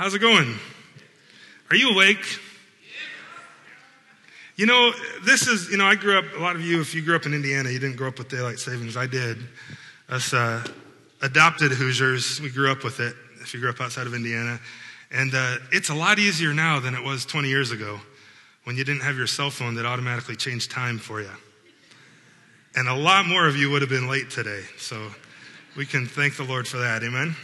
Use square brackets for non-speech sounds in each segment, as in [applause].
How's it going? Are you awake? You know, this is, you know, I grew up, a lot of you, if you grew up in Indiana, you didn't grow up with daylight savings. I did. Us uh, adopted Hoosiers, we grew up with it, if you grew up outside of Indiana. And uh, it's a lot easier now than it was 20 years ago when you didn't have your cell phone that automatically changed time for you. And a lot more of you would have been late today. So we can thank the Lord for that. Amen.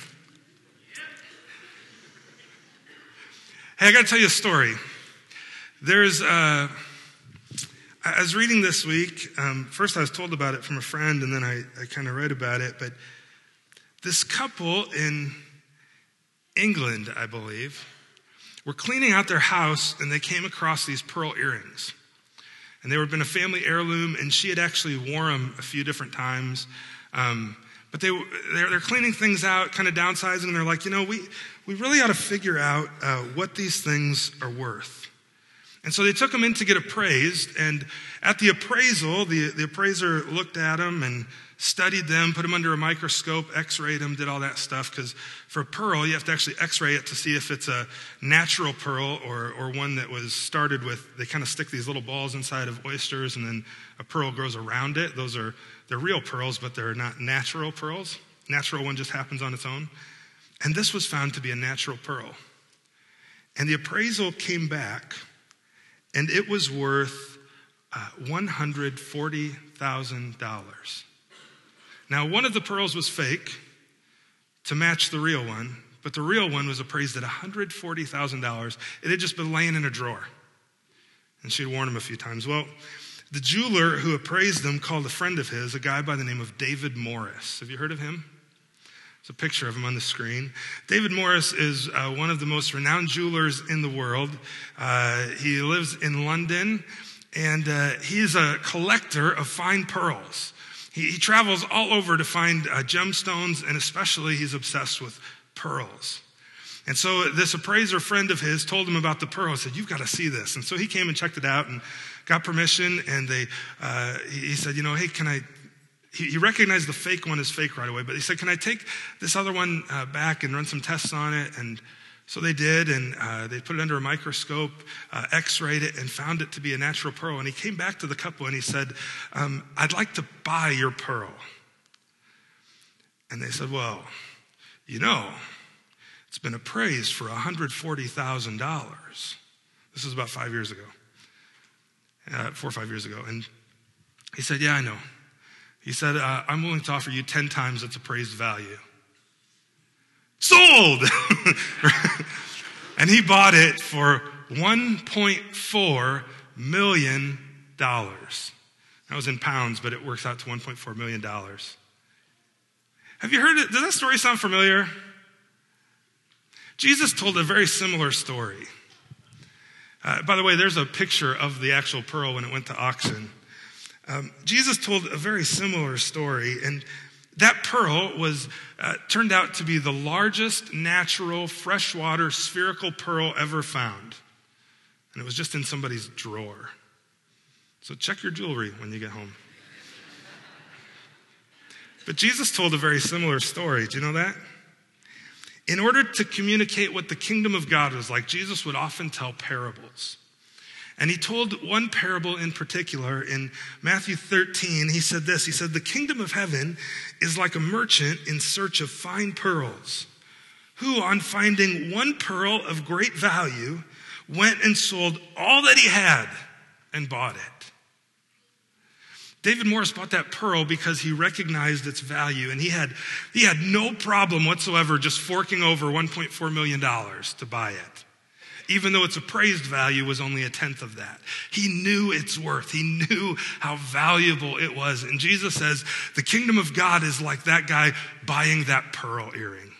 Hey, I got to tell you a story. There's, uh, I was reading this week. Um, first, I was told about it from a friend, and then I, I kind of read about it. But this couple in England, I believe, were cleaning out their house, and they came across these pearl earrings. And they were been a family heirloom, and she had actually worn them a few different times. Um, but they, they're, they're, cleaning things out, kind of downsizing, and they're like, you know, we, we really ought to figure out uh, what these things are worth. And so they took them in to get appraised, and at the appraisal, the, the appraiser looked at them and studied them, put them under a microscope, x-rayed them, did all that stuff, because for pearl, you have to actually x-ray it to see if it's a natural pearl or, or one that was started with, they kind of stick these little balls inside of oysters, and then a pearl grows around it. Those are they're real pearls, but they're not natural pearls. Natural one just happens on its own. And this was found to be a natural pearl. And the appraisal came back, and it was worth uh, $140,000. Now, one of the pearls was fake to match the real one, but the real one was appraised at $140,000. It had just been laying in a drawer. And she'd worn them a few times. Well, the jeweler who appraised them called a friend of his, a guy by the name of David Morris. Have you heard of him? There's a picture of him on the screen. David Morris is uh, one of the most renowned jewelers in the world. Uh, he lives in London, and uh, he's a collector of fine pearls. He, he travels all over to find uh, gemstones, and especially he's obsessed with pearls. And so this appraiser friend of his told him about the pearl. Said, You've got to see this. And so he came and checked it out and got permission. And they, uh, he said, You know, hey, can I? He, he, recognized the fake one as fake right away, but he said, Can I take this other one uh, back and run some tests on it? And so they did, and uh, they put it under a microscope, uh, x rayed it, and found it to be a natural pearl. And he came back to the couple and he said, um, I'd like to buy your pearl. And they said, Well, you know, it's been appraised for $140,000. This was about five years ago, uh, four or five years ago. And he said, Yeah, I know. He said, uh, I'm willing to offer you 10 times its appraised value. Sold! [laughs] and he bought it for $1.4 million. That was in pounds, but it works out to $1.4 million. Have you heard it? Does that story sound familiar? Jesus told a very similar story. Uh, by the way, there's a picture of the actual pearl when it went to auction. Um, Jesus told a very similar story, and that pearl was uh, turned out to be the largest natural freshwater spherical pearl ever found, and it was just in somebody's drawer. So check your jewelry when you get home. But Jesus told a very similar story. Do you know that? In order to communicate what the kingdom of God was like, Jesus would often tell parables. And he told one parable in particular in Matthew 13. He said this He said, The kingdom of heaven is like a merchant in search of fine pearls, who, on finding one pearl of great value, went and sold all that he had and bought it. David Morris bought that pearl because he recognized its value and he had, he had no problem whatsoever just forking over $1.4 million to buy it. Even though its appraised value was only a tenth of that. He knew its worth. He knew how valuable it was. And Jesus says, the kingdom of God is like that guy buying that pearl earring.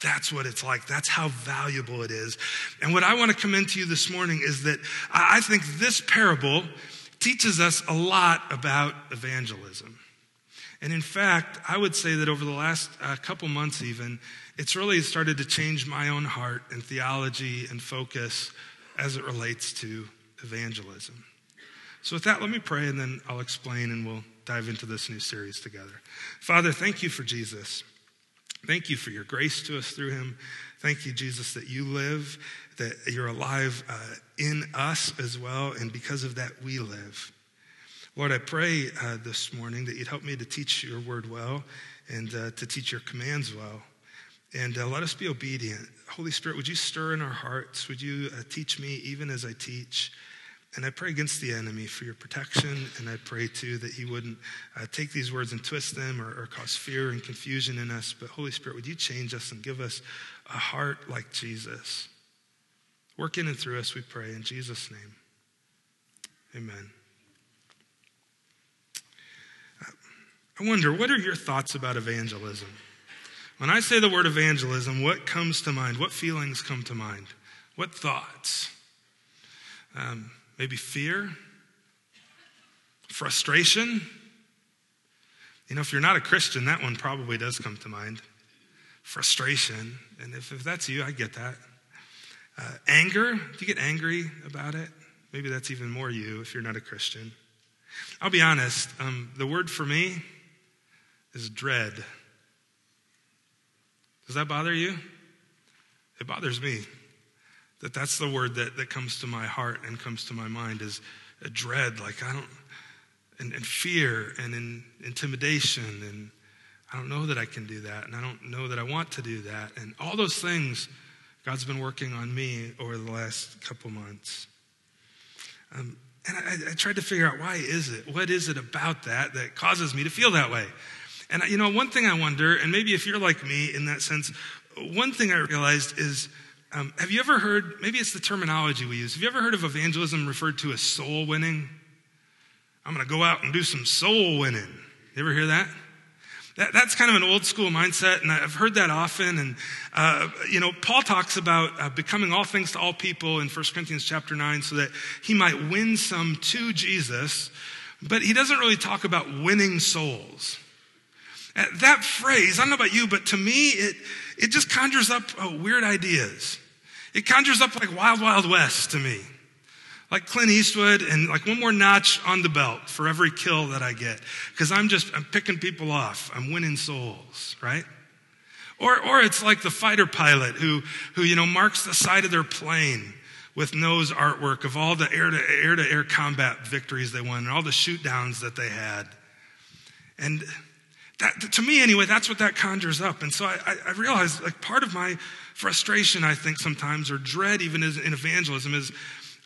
That's what it's like. That's how valuable it is. And what I want to commend to you this morning is that I think this parable teaches us a lot about evangelism. And in fact, I would say that over the last uh, couple months, even, it's really started to change my own heart and theology and focus as it relates to evangelism. So, with that, let me pray and then I'll explain and we'll dive into this new series together. Father, thank you for Jesus. Thank you for your grace to us through him. Thank you, Jesus, that you live, that you're alive uh, in us as well, and because of that, we live. Lord, I pray uh, this morning that you'd help me to teach your word well and uh, to teach your commands well. And uh, let us be obedient. Holy Spirit, would you stir in our hearts? Would you uh, teach me even as I teach? And I pray against the enemy for your protection. And I pray too that he wouldn't uh, take these words and twist them or, or cause fear and confusion in us. But Holy Spirit, would you change us and give us a heart like Jesus? Work in and through us, we pray. In Jesus' name, amen. I wonder, what are your thoughts about evangelism? When I say the word evangelism, what comes to mind? What feelings come to mind? What thoughts? Um, maybe fear? Frustration? You know, if you're not a Christian, that one probably does come to mind. Frustration. And if, if that's you, I get that. Uh, anger? Do you get angry about it? Maybe that's even more you if you're not a Christian. I'll be honest, um, the word for me, is dread. Does that bother you? It bothers me. That that's the word that, that comes to my heart and comes to my mind is a dread. Like I don't, and, and fear and in, intimidation. And I don't know that I can do that. And I don't know that I want to do that. And all those things God's been working on me over the last couple months. Um, and I, I tried to figure out why is it? What is it about that that causes me to feel that way? And you know, one thing I wonder, and maybe if you're like me in that sense, one thing I realized is um, have you ever heard, maybe it's the terminology we use, have you ever heard of evangelism referred to as soul winning? I'm going to go out and do some soul winning. You ever hear that? that that's kind of an old school mindset, and I've heard that often. And, uh, you know, Paul talks about uh, becoming all things to all people in 1 Corinthians chapter 9 so that he might win some to Jesus, but he doesn't really talk about winning souls. That phrase, I don't know about you, but to me, it, it just conjures up uh, weird ideas. It conjures up like Wild Wild West to me. Like Clint Eastwood and like one more notch on the belt for every kill that I get. Cause I'm just, I'm picking people off. I'm winning souls, right? Or, or it's like the fighter pilot who, who, you know, marks the side of their plane with nose artwork of all the air to air to air combat victories they won and all the shoot downs that they had. And that, to me, anyway, that's what that conjures up. And so I, I realize, like, part of my frustration, I think, sometimes, or dread even in evangelism, is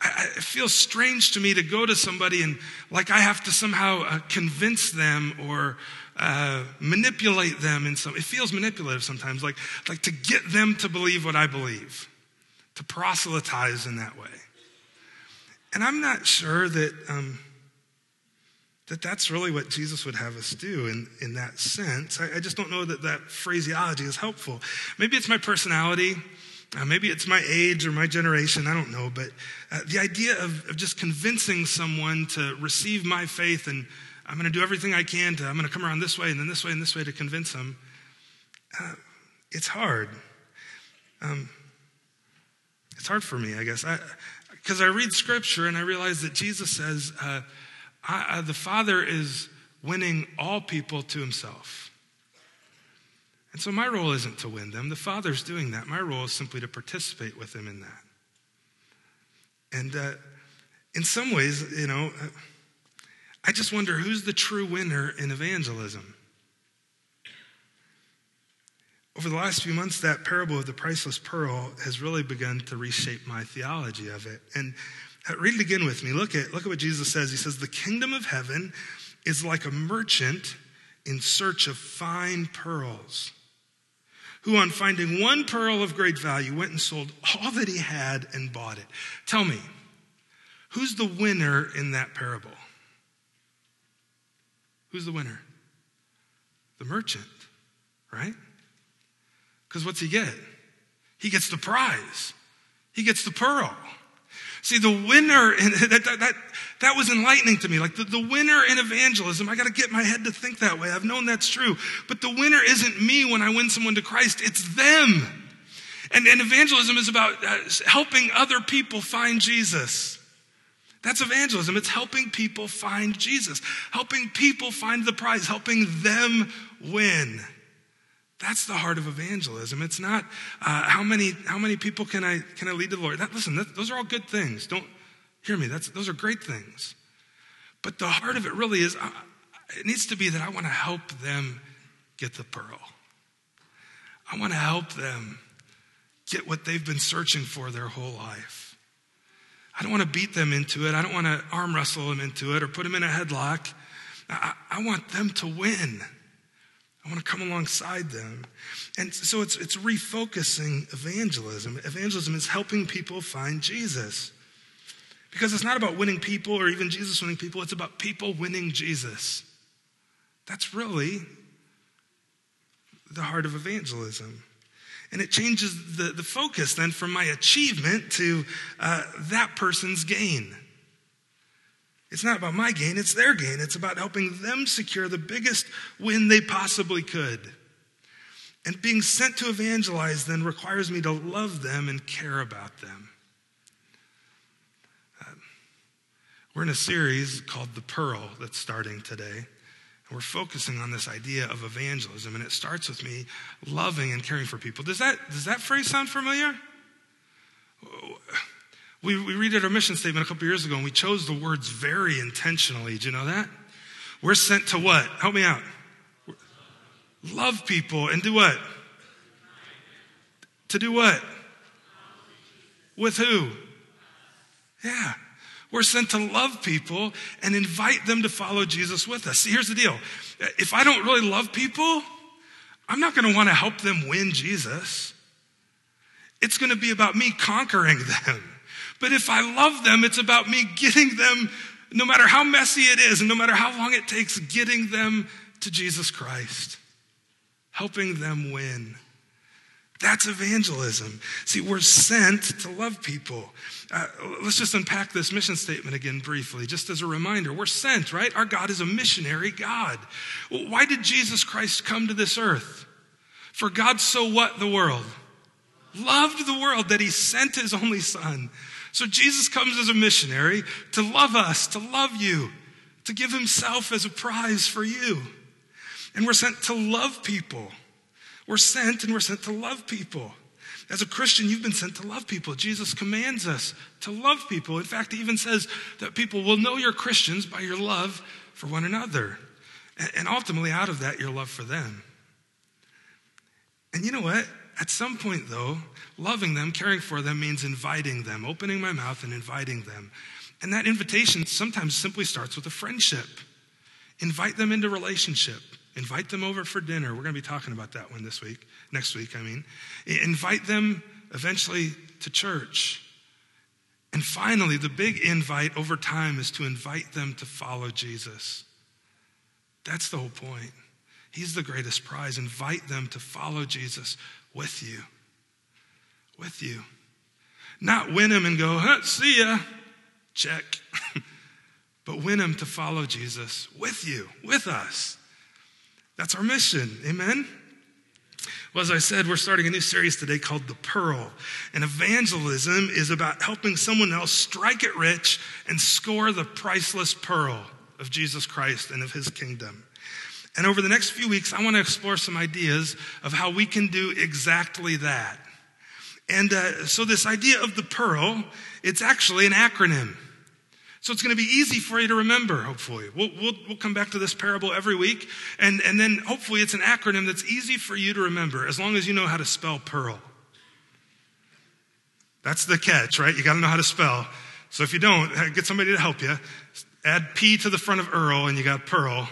I, it feels strange to me to go to somebody and, like, I have to somehow uh, convince them or uh, manipulate them in some. It feels manipulative sometimes, like, like to get them to believe what I believe, to proselytize in that way. And I'm not sure that. Um, that that's really what Jesus would have us do in, in that sense. I, I just don't know that that phraseology is helpful. Maybe it's my personality. Uh, maybe it's my age or my generation. I don't know. But uh, the idea of, of just convincing someone to receive my faith and I'm going to do everything I can to, I'm going to come around this way and then this way and this way to convince them, uh, it's hard. Um, it's hard for me, I guess. Because I, I, read scripture and I realize that Jesus says, uh, the Father is winning all people to himself. And so my role isn't to win them. The Father's doing that. My role is simply to participate with him in that. And uh, in some ways, you know, I just wonder who's the true winner in evangelism. Over the last few months, that parable of the priceless pearl has really begun to reshape my theology of it. And Uh, read it again with me. Look at, look at what Jesus says. He says, The kingdom of heaven is like a merchant in search of fine pearls, who, on finding one pearl of great value, went and sold all that he had and bought it. Tell me, who's the winner in that parable? Who's the winner? The merchant, right? Because what's he get? He gets the prize, he gets the pearl. See, the winner, in, [laughs] that, that, that, that was enlightening to me. Like the, the winner in evangelism, I got to get my head to think that way. I've known that's true. But the winner isn't me when I win someone to Christ, it's them. And, and evangelism is about uh, helping other people find Jesus. That's evangelism. It's helping people find Jesus, helping people find the prize, helping them win. That's the heart of evangelism. It's not uh, how many how many people can I can I lead to the Lord. That, listen, that, those are all good things. Don't hear me. That's those are great things. But the heart of it really is uh, it needs to be that I want to help them get the pearl. I want to help them get what they've been searching for their whole life. I don't want to beat them into it. I don't want to arm wrestle them into it or put them in a headlock. I, I want them to win. I want to come alongside them. And so it's, it's refocusing evangelism. Evangelism is helping people find Jesus. Because it's not about winning people or even Jesus winning people, it's about people winning Jesus. That's really the heart of evangelism. And it changes the, the focus then from my achievement to uh, that person's gain. It's not about my gain, it's their gain. It's about helping them secure the biggest win they possibly could. And being sent to evangelize then requires me to love them and care about them. Uh, we're in a series called The Pearl that's starting today. And We're focusing on this idea of evangelism, and it starts with me loving and caring for people. Does that, does that phrase sound familiar? We, we read it our mission statement a couple years ago, and we chose the words very intentionally. Do you know that? We're sent to what? Help me out. Love people and do what? To do what? With who? Yeah. We're sent to love people and invite them to follow Jesus with us. See, here's the deal. If I don't really love people, I'm not going to want to help them win Jesus. It's going to be about me conquering [laughs] them. But if I love them, it's about me getting them, no matter how messy it is and no matter how long it takes, getting them to Jesus Christ, helping them win. That's evangelism. See, we're sent to love people. Uh, let's just unpack this mission statement again briefly, just as a reminder. We're sent, right? Our God is a missionary God. Why did Jesus Christ come to this earth? For God so what the world? Loved the world that he sent his only son. So Jesus comes as a missionary to love us, to love you, to give himself as a prize for you. And we're sent to love people. We're sent and we're sent to love people. As a Christian, you've been sent to love people. Jesus commands us to love people. In fact, he even says that people will know you're Christians by your love for one another. And ultimately, out of that, your love for them. And you know what? At some point, though, loving them, caring for them means inviting them, opening my mouth and inviting them. And that invitation sometimes simply starts with a friendship. Invite them into relationship. Invite them over for dinner. We're going to be talking about that one this week, next week, I mean. Invite them eventually to church. And finally, the big invite over time is to invite them to follow Jesus. That's the whole point. He's the greatest prize. Invite them to follow Jesus with you. With you. Not win them and go, huh, see ya, check. [laughs] but win them to follow Jesus with you, with us. That's our mission. Amen? Well, as I said, we're starting a new series today called The Pearl. And evangelism is about helping someone else strike it rich and score the priceless pearl of Jesus Christ and of his kingdom. And over the next few weeks, I want to explore some ideas of how we can do exactly that. And uh, so, this idea of the pearl, it's actually an acronym. So it's going to be easy for you to remember, hopefully. We'll, we'll, we'll, come back to this parable every week. And, and then hopefully it's an acronym that's easy for you to remember as long as you know how to spell pearl. That's the catch, right? You got to know how to spell. So if you don't, [laughs] get somebody to help you. Add P to the front of Earl and you got pearl.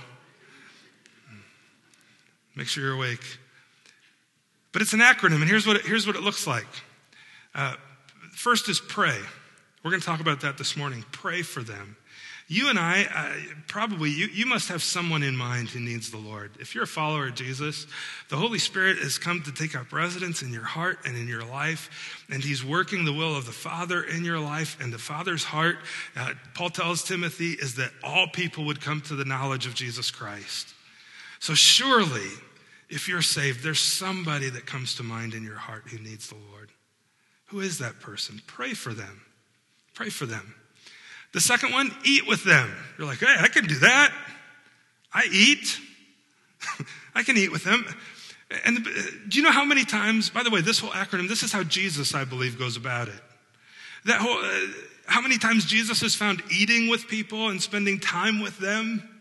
Make sure you're awake. But it's an acronym, and here's what it, here's what it looks like. Uh, first is pray. We're going to talk about that this morning. Pray for them. You and I, uh, probably, you, you must have someone in mind who needs the Lord. If you're a follower of Jesus, the Holy Spirit has come to take up residence in your heart and in your life, and He's working the will of the Father in your life. And the Father's heart, uh, Paul tells Timothy, is that all people would come to the knowledge of Jesus Christ. So surely, if you're saved, there's somebody that comes to mind in your heart who needs the Lord. Who is that person? Pray for them. Pray for them. The second one, eat with them. You're like, hey, I can do that. I eat. [laughs] I can eat with them. And do you know how many times, by the way, this whole acronym, this is how Jesus, I believe, goes about it. That whole, uh, how many times Jesus is found eating with people and spending time with them?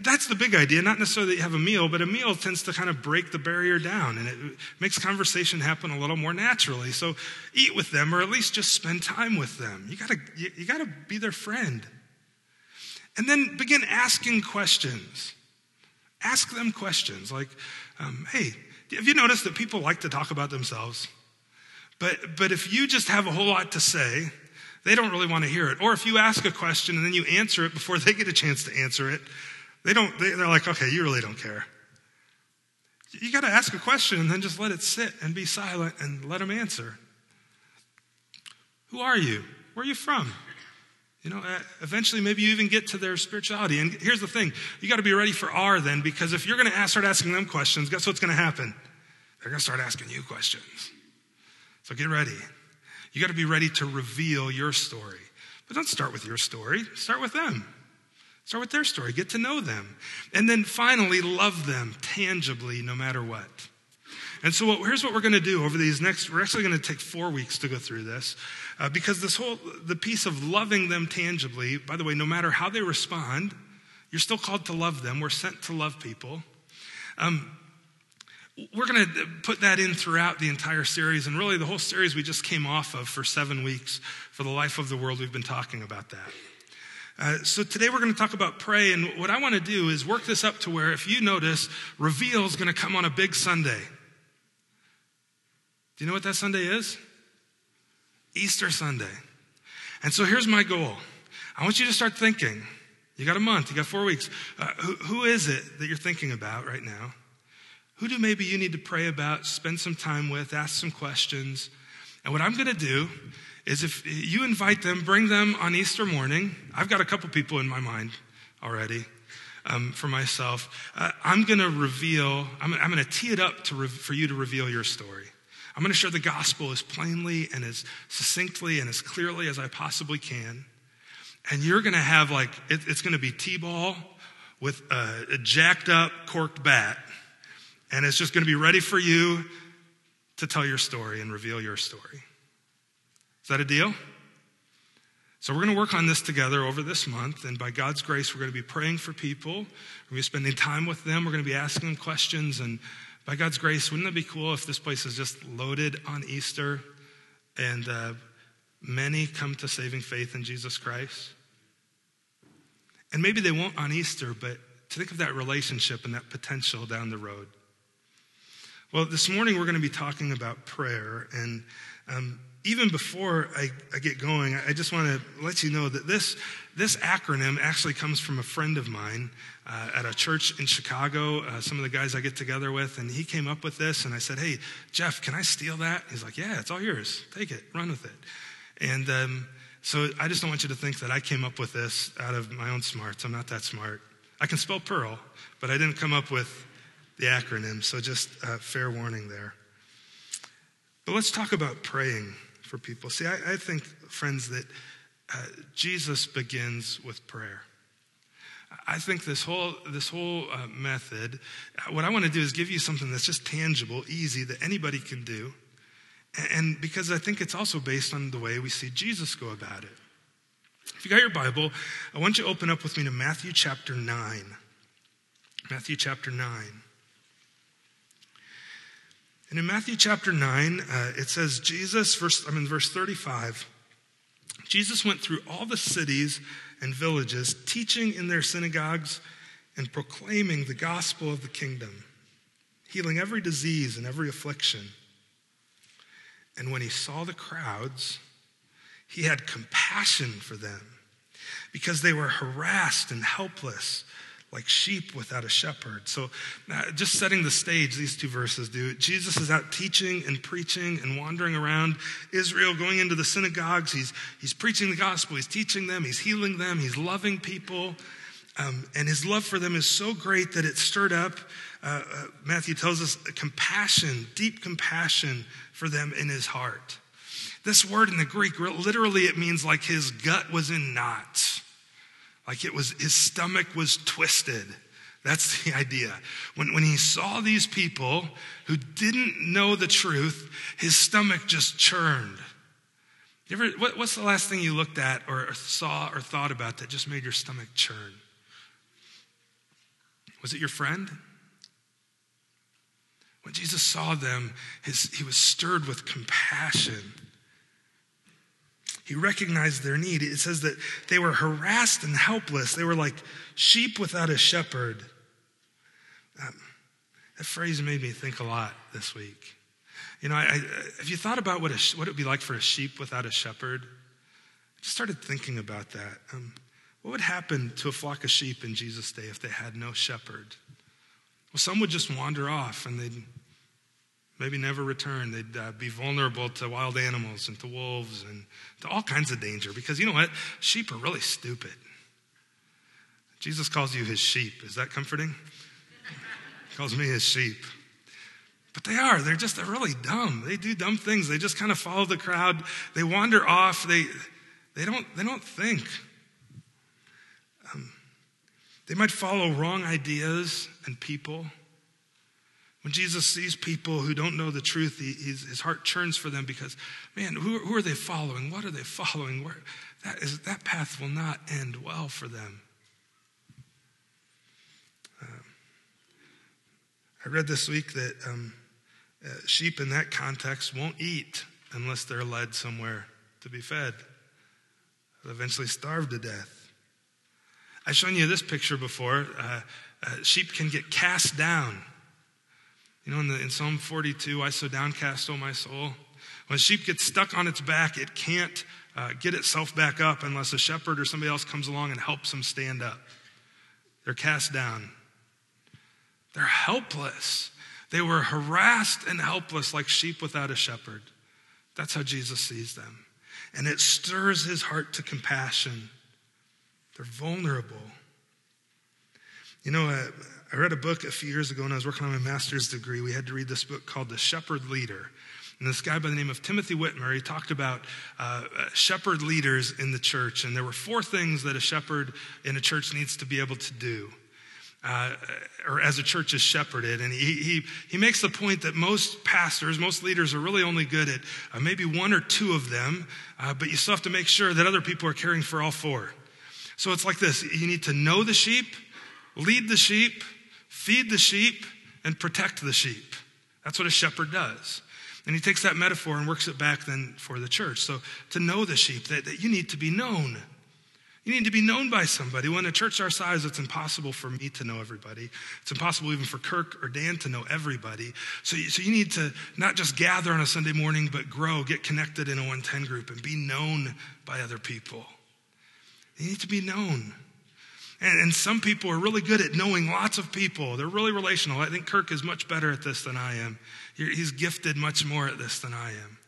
That's the big idea. Not necessarily that you have a meal, but a meal tends to kind of break the barrier down and it makes conversation happen a little more naturally. So eat with them or at least just spend time with them. You gotta, you, you gotta be their friend. And then begin asking questions. Ask them questions like, um, hey, have you noticed that people like to talk about themselves? But, but if you just have a whole lot to say, they don't really want to hear it. Or if you ask a question and then you answer it before [laughs] they get a chance to answer it, they don't, they, they're like, okay, you really don't care. You got to ask a question and then just let it sit and be silent and let them answer. Who are you? Where are you from? You know, eventually maybe you even get to their spirituality. And here's the thing you got to be ready for R then, because if you're going to start asking them questions, guess what's going to happen? They're going to start asking you questions. So get ready. You got to be ready to reveal your story. But don't start with your story, start with them. Start with their story, get to know them. And then finally, love them tangibly no matter what. And so, what, here's what we're going to do over these next, we're actually going to take four weeks to go through this. Uh, because this whole, the piece of loving them tangibly, by the way, no matter how they respond, you're still called to love them. We're sent to love people. Um, we're going to put that in throughout the entire series, and really the whole series we just came off of for seven weeks for the life of the world. We've been talking about that. Uh, so today we're going to talk about pray, and what I want to do is work this up to where, if you notice, reveal is going to come on a big Sunday. Do you know what that Sunday is? Easter Sunday. And so here's my goal. I want you to start thinking. You got a month, you got four weeks. Uh, who, who is it that you're thinking about right now? Who do maybe you need to pray about, spend some time with, ask some questions? And what I'm going to do is if you invite them, bring them on Easter morning. I've got a couple people in my mind already um, for myself. Uh, I'm going to reveal, I'm, I'm going to tee it up re- for you to reveal your story. I'm going to share the gospel as plainly and as succinctly and as clearly as I possibly can. And you're going to have like, it, it's going to be T ball with a, a jacked up corked bat and it's just going to be ready for you to tell your story and reveal your story. Is that a deal? So, we're going to work on this together over this month, and by God's grace, we're going to be praying for people. We're going to be spending time with them. We're going to be asking them questions. And by God's grace, wouldn't it be cool if this place is just loaded on Easter and uh, many come to saving faith in Jesus Christ? And maybe they won't on Easter, but to think of that relationship and that potential down the road. Well, this morning we're going to be talking about prayer. And um, even before I, I, get going, I just want to let you know that this, this acronym actually comes from a friend of mine uh, at a church in Chicago, uh, some of the guys I get together with. And he came up with this. And I said, Hey, Jeff, can I steal that? He's like, Yeah, it's all yours. Take it, run with it. And um, so I just don't want you to think that I came up with this out of my own smarts. I'm not that smart. I can spell pearl, but I didn't come up with the acronym, so just uh, fair warning there. But let's talk about praying for people. See, I, I think, friends, that uh, Jesus begins with prayer. I think this whole, this whole uh, method, uh, what I want to do is give you something that's just tangible, easy, that anybody can do. And because I think it's also based on the way we see Jesus go about it. If you got your Bible, I want you to open up with me to Matthew chapter 9. Matthew chapter 9. And in Matthew chapter 9, uh, it says, Jesus, verse, I'm in verse 35. Jesus went through all the cities and villages, teaching in their synagogues and proclaiming the gospel of the kingdom, healing every disease and every affliction. And when he saw the crowds, he had compassion for them because they were harassed and helpless like sheep without a shepherd. So, uh, just setting the stage, these two verses do. Jesus is out teaching and preaching and wandering around Israel, going into the synagogues. He's, he's preaching the gospel, he's teaching them, he's healing them, he's loving people. Um, and his love for them is so great that it stirred up, uh, uh, Matthew tells us, compassion, deep compassion for them in his heart. This word in the Greek, literally, it means like his gut was in knots. Like it was, his stomach was twisted. That's the [laughs] idea. When, when he saw these people who didn't know the truth, his stomach just churned. You ever, what, what's the last thing you looked at or, or saw or thought about that just made your stomach churn? Was it your friend? When Jesus saw them, his, he was stirred with compassion. He recognized their need. It says that they were harassed and helpless. They were like sheep without a shepherd. Um, that phrase made me think a lot this week. You know, I, I, have you thought about what, a, what it would be like for a sheep without a shepherd? I just started thinking about that. Um, what would happen to a flock of sheep in Jesus' day if they had no shepherd? Well, some would just wander off and they'd maybe never return. They'd uh, be vulnerable to wild animals and to wolves and to all kinds of danger because you know what? Sheep are really stupid. Jesus calls you his sheep. Is that comforting? He calls me his sheep. But they are. They're just they're really dumb. They do dumb things. They just kind of follow the crowd. They wander off. They they don't they don't think. Um, they might follow wrong ideas and people. When Jesus sees people who don't know the truth, he, his heart churns for them because, man, who, who, are they following? What are they following? Where, that, is, that path will not end well for them. Uh, I read this week that um, uh, sheep in that context won't eat unless they're led somewhere to be fed. They'll eventually starve to death. I've shown you this picture before. Uh, uh, sheep can get cast down. You know, in, the, in Psalm 42, I so downcast, O my soul. When a sheep gets stuck on its back, it can't uh, get itself back up unless a shepherd or somebody else comes along and helps them stand up. They're cast down. They're helpless. They were harassed and helpless like sheep without a shepherd. That's how Jesus sees them. And it stirs his heart to compassion. They're vulnerable. You know, uh, I read a book a few years ago when I was working on my master's degree. We had to read this book called The Shepherd Leader. And this guy by the name of Timothy Witmer, he talked about uh, uh shepherd leaders in the church. And there were four things that a shepherd in a church needs to be able to do uh, or as a church is shepherded. And he, he, he makes the point that most pastors, most leaders are really only good at uh, maybe one or two of them, uh, but you still have to make sure that other people are caring for all four. So it's like this you need to know the sheep, lead the sheep, feed the sheep, and protect the sheep. That's what a shepherd does. And he takes that metaphor and works it back then for the church. So to know the sheep, that, that you need to be known. You need to be known by somebody. When a church our size, it's impossible for me to know everybody. It's impossible even for Kirk or Dan to know everybody. So you, so you need to not just gather on a Sunday morning, but grow, get connected in a 110 group, and be known by other people. You need to be known. And, some people are really good at knowing lots of people. They're really relational. I think Kirk is much better at this than I am. He's gifted much more at this than I am.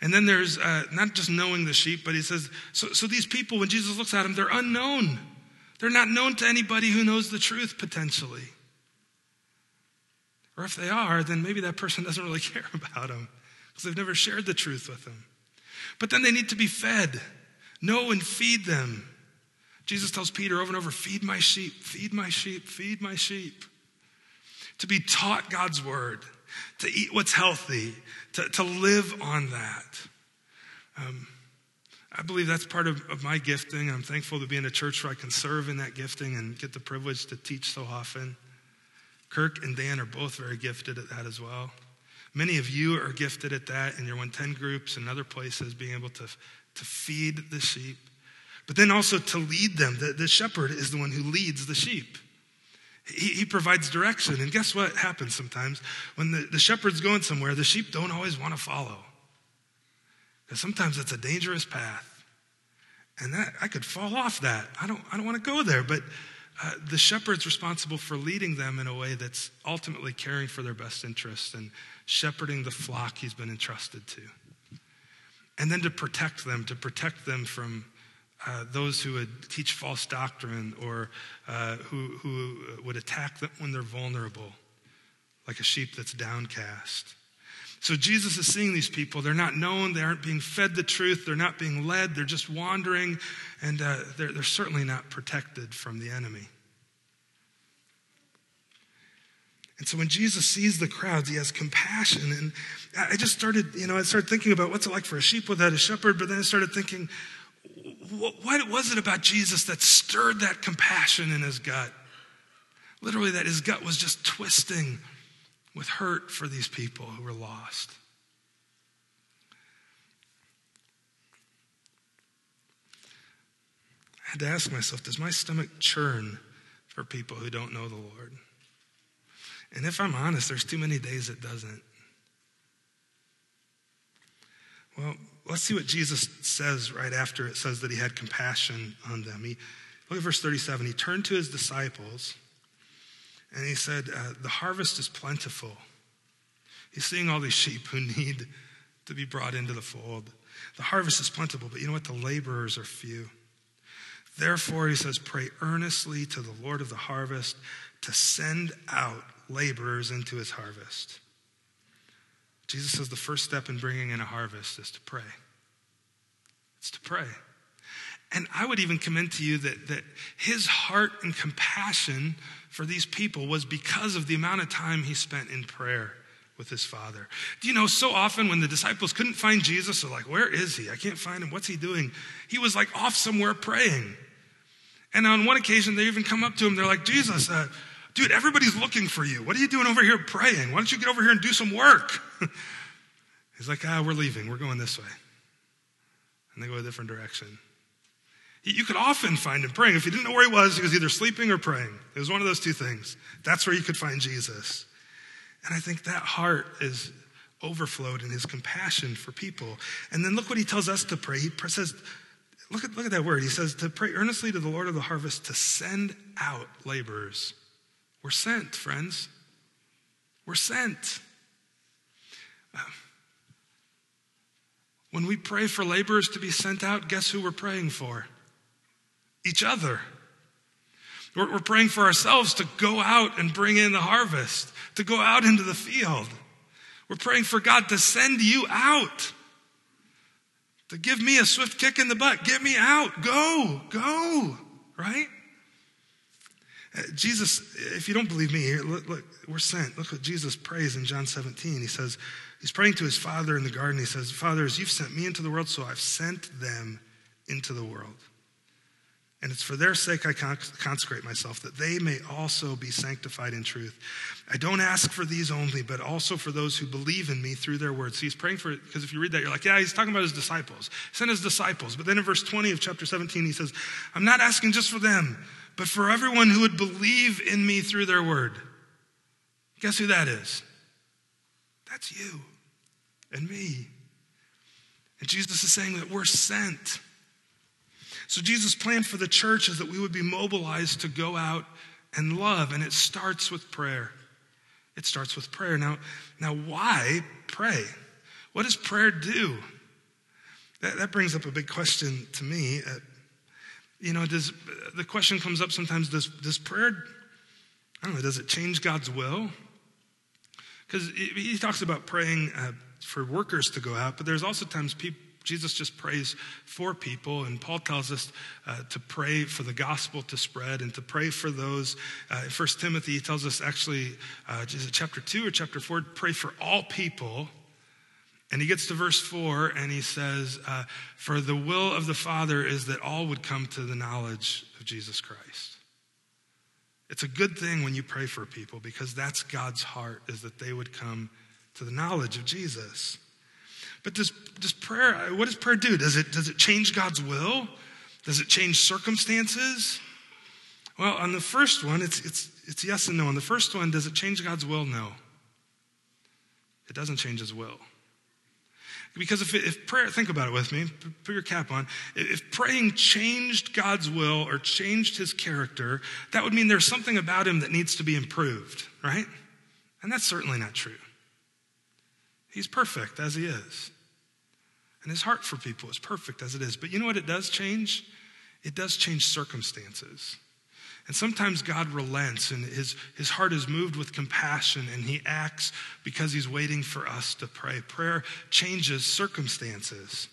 And then there's uh, not just knowing the sheep, but he says, so, so these people, when Jesus looks at them, they're unknown. They're not known to anybody who knows the truth potentially. Or if they are, then maybe that person [laughs] doesn't really care about them because they've never shared the truth with them. But then they need to be fed. Know and feed them. Jesus tells Peter over and over feed my sheep, feed my sheep, feed my sheep. To be taught God's word to eat what's healthy, to, to live on that. Um, I believe that's part of, of my gifting. I'm thankful to be in a church where I can serve in that gifting and get the privilege to teach so often. Kirk and Dan are both very gifted at that as well. Many of you are gifted at that in your 110 groups and other places, being able to, to feed the sheep, but then also to lead them. The, the shepherd is the one who leads the sheep. He, he, provides direction. And guess what happens sometimes? When the, the shepherd's going somewhere, the sheep don't always want to follow. Because sometimes it's a dangerous path. And that I could fall off that. I don't, I don't want to go there. But uh, the shepherd's responsible for leading them in a way that's ultimately caring for their best interests and shepherding the flock he's been entrusted to. And then to protect them, to protect them from uh, those who would teach false doctrine or uh, who, who would attack them when they're vulnerable, like a sheep that's downcast. So Jesus is seeing these people. They're not known. They aren't being fed the truth. They're not being led. They're just wandering, and uh, they're, they're certainly not protected from the enemy. And so when Jesus sees the crowds, he has compassion. And I just started, you know, I started thinking about what's it like for a sheep without a shepherd, but then I started thinking, what was it about Jesus that stirred that compassion in his gut? Literally, that his gut was just twisting with hurt for these people who were lost. I had to ask myself does my stomach churn for people who don't know the Lord? And if I'm honest, there's too many days it doesn't. Well, let's see what Jesus says right after it says that he had compassion on them. He, look at verse 37. He turned to his disciples and he said, uh, The harvest is plentiful. He's seeing all these sheep who need to be brought into the fold. The harvest is plentiful, but you know what? The laborers are few. Therefore, he says, Pray earnestly to the Lord of the harvest to send out laborers into his harvest. Jesus says the first step in bringing in a harvest is to pray. It's to pray. And I would even commend to you that, that his heart and compassion for these people was because of the amount of time he spent in prayer with his father. Do you know, so often when the disciples couldn't find Jesus, they're like, Where is he? I can't find him. What's he doing? He was like off somewhere praying. And on one occasion, they even come up to him. They're like, Jesus, uh, Dude, everybody's looking for you. What are you doing over here praying? Why don't you get over here and do some work? [laughs] He's like, ah, we're leaving. We're going this way. And they go a different direction. You could often find him praying. If you didn't know where he was, he was either sleeping or praying. It was one of those two things. That's where you could find Jesus. And I think that heart is overflowed in his compassion for people. And then look what he tells us to pray. He says, look at, look at that word. He says to pray earnestly to the Lord of the harvest to send out laborers we're sent, friends. We're sent. Uh, when we pray for laborers to be sent out, guess who we're praying for? Each other. We're, we're praying for ourselves to go out and bring in the harvest, to go out into the field. We're praying for God to send you out, to give me a swift kick in the butt. Get me out. Go, go, right? Jesus, if you don't believe me, look, look, we're sent. Look what Jesus prays in John 17. He says, He's praying to his Father in the garden. He says, Father, as you've sent me into the world, so I've sent them into the world. And it's for their sake I consecrate myself, that they may also be sanctified in truth. I don't ask for these only, but also for those who believe in me through their words. He's praying for because if you read that, you're like, yeah, he's talking about his disciples. Sent his disciples. But then in verse 20 of chapter 17, he says, I'm not asking just for them, but for everyone who would believe in me through their word. Guess who that is? That's you and me. And Jesus is saying that we're sent. So Jesus' plan for the church is that we would be mobilized to go out and love, and it starts with prayer. It starts with prayer. Now, now why pray? What does prayer do? That, that brings up a big question to me. Uh, You know, does the question comes up sometimes, does, does prayer, I don't know, does it change God's will? Because he talks about praying uh, for workers to go out, but there's also times people, Jesus just prays for people, and Paul tells us uh, to pray for the gospel to spread and to pray for those. Uh, 1 Timothy, he tells us actually, uh, is it chapter 2 or chapter 4? Pray for all people and he gets to verse 4 and he says, uh, For the will of the Father is that all would come to the knowledge of Jesus Christ. It's a good thing when you pray for people because that's God's heart, is that they would come to the knowledge of Jesus. But does, does prayer, what does prayer do? Does it, does it change God's will? Does it change circumstances? Well, on the first one, it's, it's, it's yes and no. On the first one, does it change God's will? No. It doesn't change his will. Because if, if prayer, think about it with me, put your cap on. If praying changed God's will or changed his character, that would mean there's something about him that needs to be improved, right? And that's certainly not true. He's perfect as he is. And his heart for people is perfect as it is. But you know what it does change? It does change circumstances. And sometimes God relents and his, his heart is moved with compassion and he acts because he's waiting for us to pray. Prayer changes circumstances.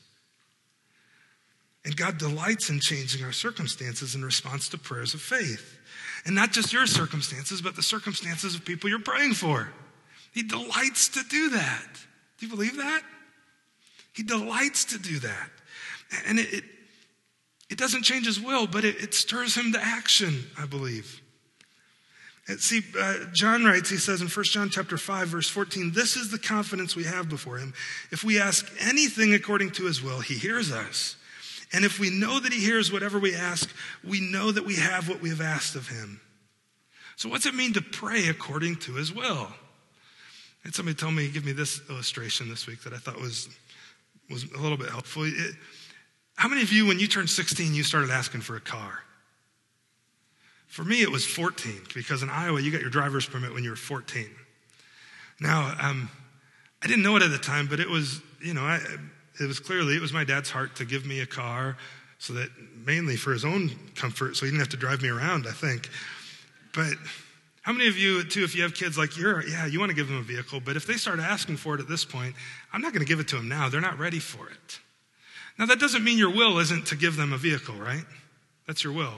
And God delights in changing our circumstances in response to prayers of faith. And not just your circumstances, but the circumstances of people you're praying for. He delights to do that. Do you believe that? He delights to do that. And it, it, it doesn't change his will, but it, it stirs him to action, I believe. And see, uh, John writes, he says in 1 John chapter 5, verse 14, this is the confidence we have before him. If we ask anything according to his will, he hears us. And if we know that he hears whatever we ask, we know that we have what we have asked of him. So what's it mean to pray according to his will? And somebody told me, give me this illustration this week that I thought was, was a little bit helpful. It, how many of you, when you turned 16, you started asking for a car? For me, it was 14, because in Iowa, you got your driver's permit when you were 14. Now, um, I didn't know it at the time, but it was, you know, I, it was clearly, it was my dad's heart to give me a car so that mainly for his own comfort, so he didn't have to drive me around, I think. But how many of you, too, if you have kids like you're, yeah, you want to give them a vehicle, but if they start asking for it at this point, I'm not going to give it to them now. They're not ready for it. Now, that doesn't mean your will isn't to give them a vehicle, right? That's your will.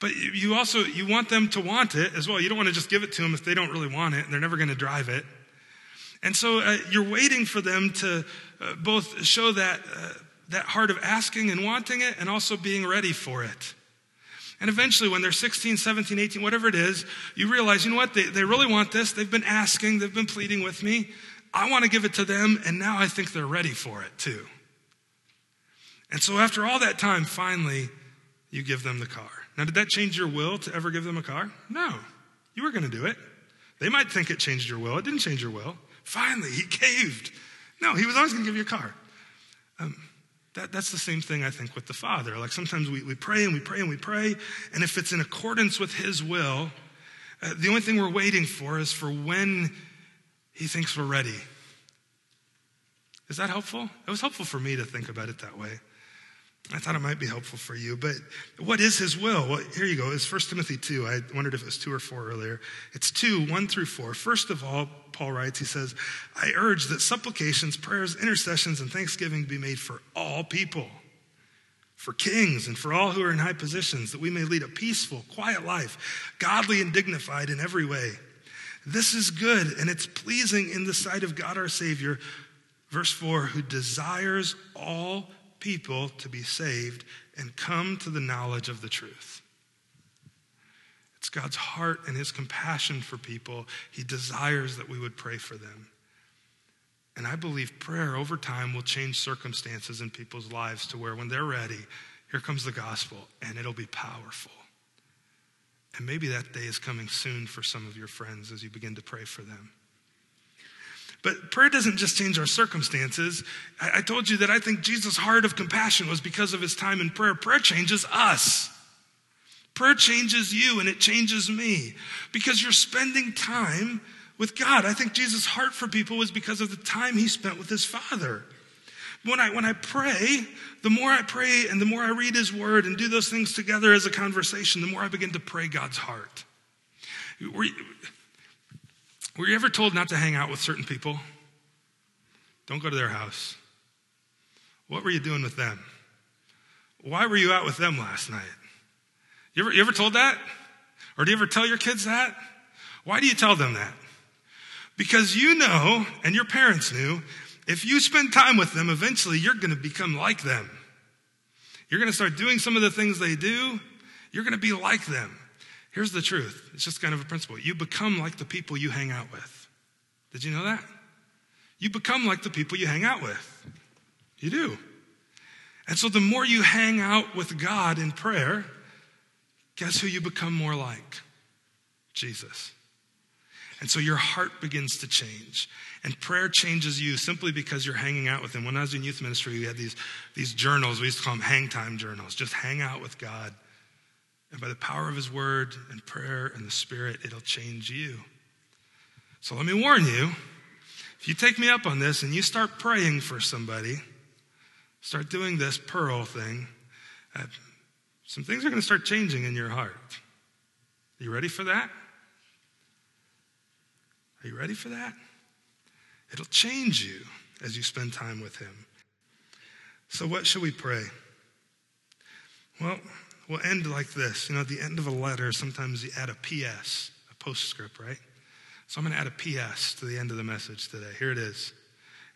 But you also, you want them to want it as well. You don't want to just give it to them if they don't really want it and they're never going to drive it. And so uh, you're waiting for them to uh, both show that, uh, that heart of asking and wanting it and also being ready for it. And eventually, when they're 16, 17, 18, whatever it is, you realize, you know what? They, they really want this. They've been asking, they've been pleading with me. I want to give it to them, and now I think they're ready for it too. And so, after all that time, finally, you give them the car. Now, did that change your will to ever give them a car? No. You were going to do it. They might think it changed your will. It didn't change your will. Finally, he caved. No, he was always going to give you a car. Um, that, that's the same thing, I think, with the Father. Like sometimes we, we pray and we pray and we pray, and if it's in accordance with His will, uh, the only thing we're waiting for is for when He thinks we're ready. Is that helpful? It was helpful for me to think about it that way. I thought it might be helpful for you. But what is his will? Well, here you go. It's 1 Timothy 2. I wondered if it was 2 or 4 earlier. It's 2, 1 through 4. First of all, Paul writes, he says, I urge that supplications, prayers, intercessions, and thanksgiving be made for all people, for kings, and for all who are in high positions, that we may lead a peaceful, quiet life, godly and dignified in every way. This is good, and it's pleasing in the sight of God our Savior. Verse 4 who desires all people to be saved and come to the knowledge of the truth. It's God's heart and his compassion for people. He desires that we would pray for them. And I believe prayer over time will change circumstances in people's lives to where when they're ready, here comes the gospel and it'll be powerful. And maybe that day is coming soon for some of your friends as you begin to pray for them. But prayer doesn't just change our circumstances. I, I told you that I think Jesus' heart of compassion was because of his time in prayer. Prayer changes us. Prayer changes you and it changes me because you're spending time with God. I think Jesus' heart for people was because of the time he spent with his Father. When I, when I pray, the more I pray and the more I read his word and do those things together as a conversation, the more I begin to pray God's heart. Were you ever told not to hang out with certain people? Don't go to their house. What were you doing with them? Why were you out with them last night? You ever, you ever told that? Or do you ever tell your kids that? Why do you tell them that? Because you know, and your parents knew, if you spend time with them, eventually you're going to become like them. You're going to start doing some of the things they do. You're going to be like them. Here's the truth it's just kind of a principle. You become like the people you hang out with. Did you know that? You become like the people you hang out with. You do. And so the more you hang out with God in prayer, guess who you become more like? Jesus. And so your heart begins to change. And prayer changes you simply because you're hanging out with Him. When I was in youth ministry, we had these, these journals. We used to call them hang time journals. Just hang out with God. And by the power of His Word and prayer and the Spirit, it'll change you. So let me warn you if you take me up on this and you start praying for somebody, start doing this pearl thing, uh, some things are going to start changing in your heart. Are you ready for that? Are you ready for that? It'll change you as you spend time with Him. So, what should we pray? Well, we'll end like this. You know, at the end of a letter, sometimes you add a PS, a postscript, right? So I'm going to add a PS to the end of the message today. Here it is.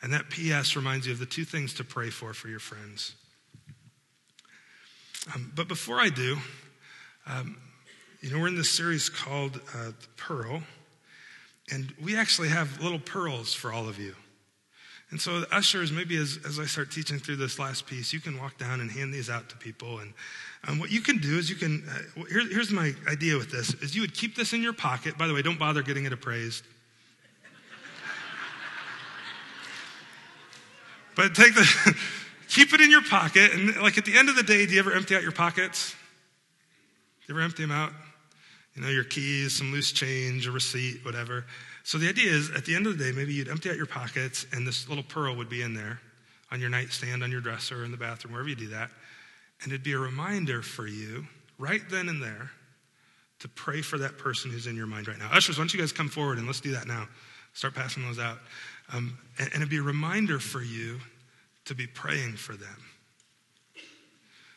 And that PS reminds you of the two things to pray for for your friends. Um, but before I do, um, you know, we're in this series called uh, The Pearl, and we actually have little pearls for all of you. And so, the ushers, maybe as, as I start teaching through this last piece, you can walk down and hand these out to people. And um, what you can do is you can, uh, here, here's my idea with this, is you would keep this in your pocket. By the way, don't bother getting it appraised. [laughs] but take the, [laughs] keep it in your pocket. And like at the end of the day, do you ever empty out your pockets? Do you ever empty them out? You know, your keys, some loose change, a receipt, whatever. So the idea is at the end of the day, maybe you'd empty out your pockets and this little pearl would be in there on your nightstand, on your dresser, in the bathroom, wherever you do that. And it'd be a reminder for you right then and there to pray for that person who's in your mind right now. Ushers, why don't you guys come forward and let's do that now. Start passing those out. Um, and, and it'd be a reminder for you to be praying for them.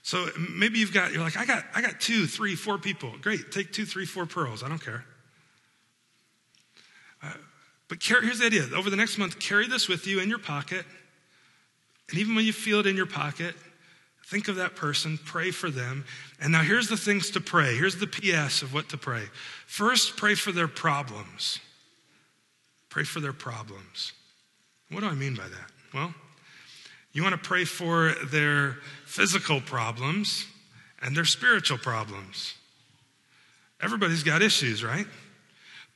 So maybe you've got, you're like, I got, I got two, three, four people. Great, take two, three, four pearls. I don't care. But carry, here's the idea over the next month, carry this with you in your pocket. And even when you feel it in your pocket, think of that person, pray for them. And now here's the things to pray. Here's the PS of what to pray. First, pray for their problems. Pray for their problems. What do I mean by that? Well, you want to pray for their physical problems and their spiritual problems. Everybody's got issues, right?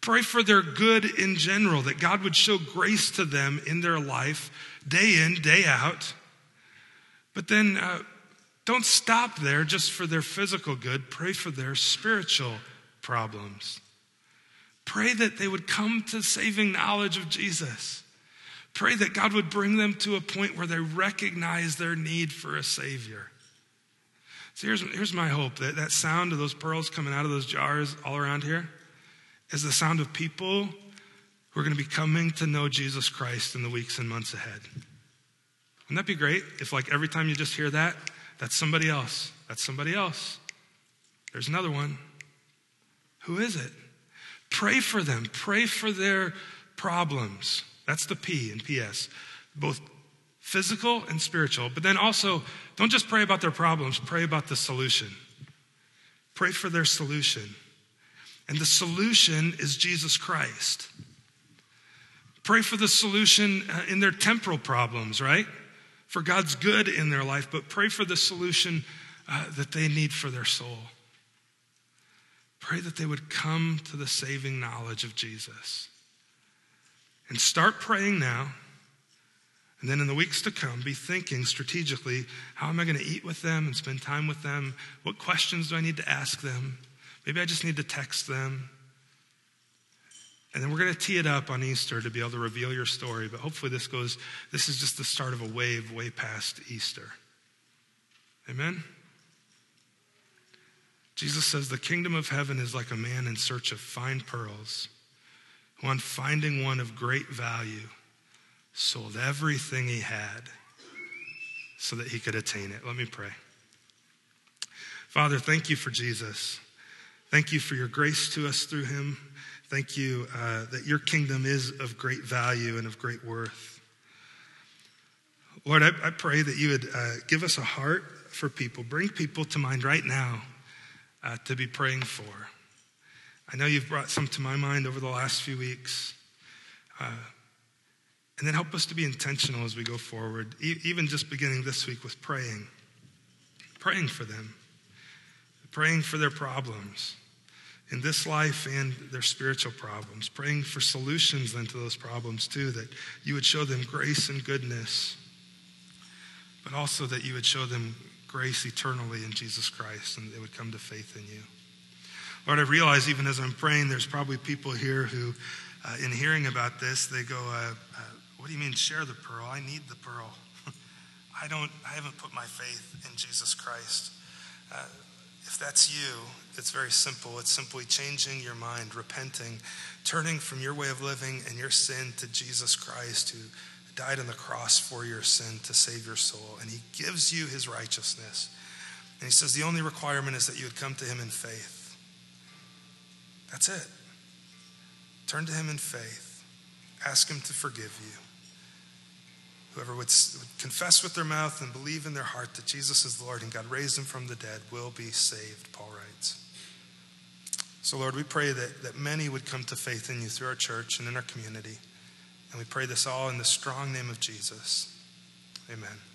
Pray for their good in general, that God would show grace to them in their life, day in, day out. But then uh, don't stop there just for their physical good. Pray for their spiritual problems. Pray that they would come to saving knowledge of Jesus. Pray that God would bring them to a point where they recognize their need for a Savior. So here's, here's my hope that that sound of those pearls coming out of those jars all around here is the sound of people who are going to be coming to know Jesus Christ in the weeks and months ahead. Wouldn't that be great if, like, every time you just hear that, that's somebody else? That's somebody else. There's another one. Who is it? Pray for them, pray for their problems. That's the P in PS. Both physical and spiritual. But then also, don't just pray about their problems, pray about the solution. Pray for their solution. And the solution is Jesus Christ. Pray for the solution uh, in their temporal problems, right? For God's good in their life, but pray for the solution uh, that they need for their soul. Pray that they would come to the saving knowledge of Jesus. And start praying now. And then in the weeks to come, be thinking strategically how am I going to eat with them and spend time with them? What questions do I need to ask them? Maybe I just need to text them. And then we're going to tee it up on Easter to be able to reveal your story. But hopefully, this goes, this is just the start of a wave way past Easter. Amen? Jesus says, The kingdom of heaven is like a man in search of fine pearls, who, on finding one of great value, sold everything he had so that he could attain it. Let me pray. Father, thank you for Jesus. Thank you for your grace to us through him. Thank you uh, that your kingdom is of great value and of great worth. Lord, I, I pray that you would uh, give us a heart for people. Bring people to mind right now uh, to be praying for. I know you've brought some to my mind over the last few weeks. Uh, and then help us to be intentional as we go forward, e- even just beginning this week with praying, praying for them praying for their problems in this life and their spiritual problems, praying for solutions then to those problems too, that you would show them grace and goodness, but also that you would show them grace eternally in Jesus Christ and they would come to faith in you. Lord, I realize even as I'm praying, there's probably people here who, uh, in hearing about this, they go, uh, uh, What do you mean share the pearl? I need the pearl. [laughs] I don't, I haven't put my faith in Jesus Christ. If that's you, it's very simple. It's simply changing your mind, repenting, turning from your way of living and your sin to Jesus Christ, who died on the cross for your sin to save your soul. And he gives you his righteousness. And he says the only requirement is that you would come to him in faith. That's it. Turn to him in faith. Ask him to forgive you. Whoever would, would, confess with their mouth and believe in their heart that Jesus is the Lord and God raised him from the dead will be saved, Paul writes. So, Lord, we pray that, that many would come to faith in you through our church and in our community. And we pray this all in the strong name of Jesus. Amen.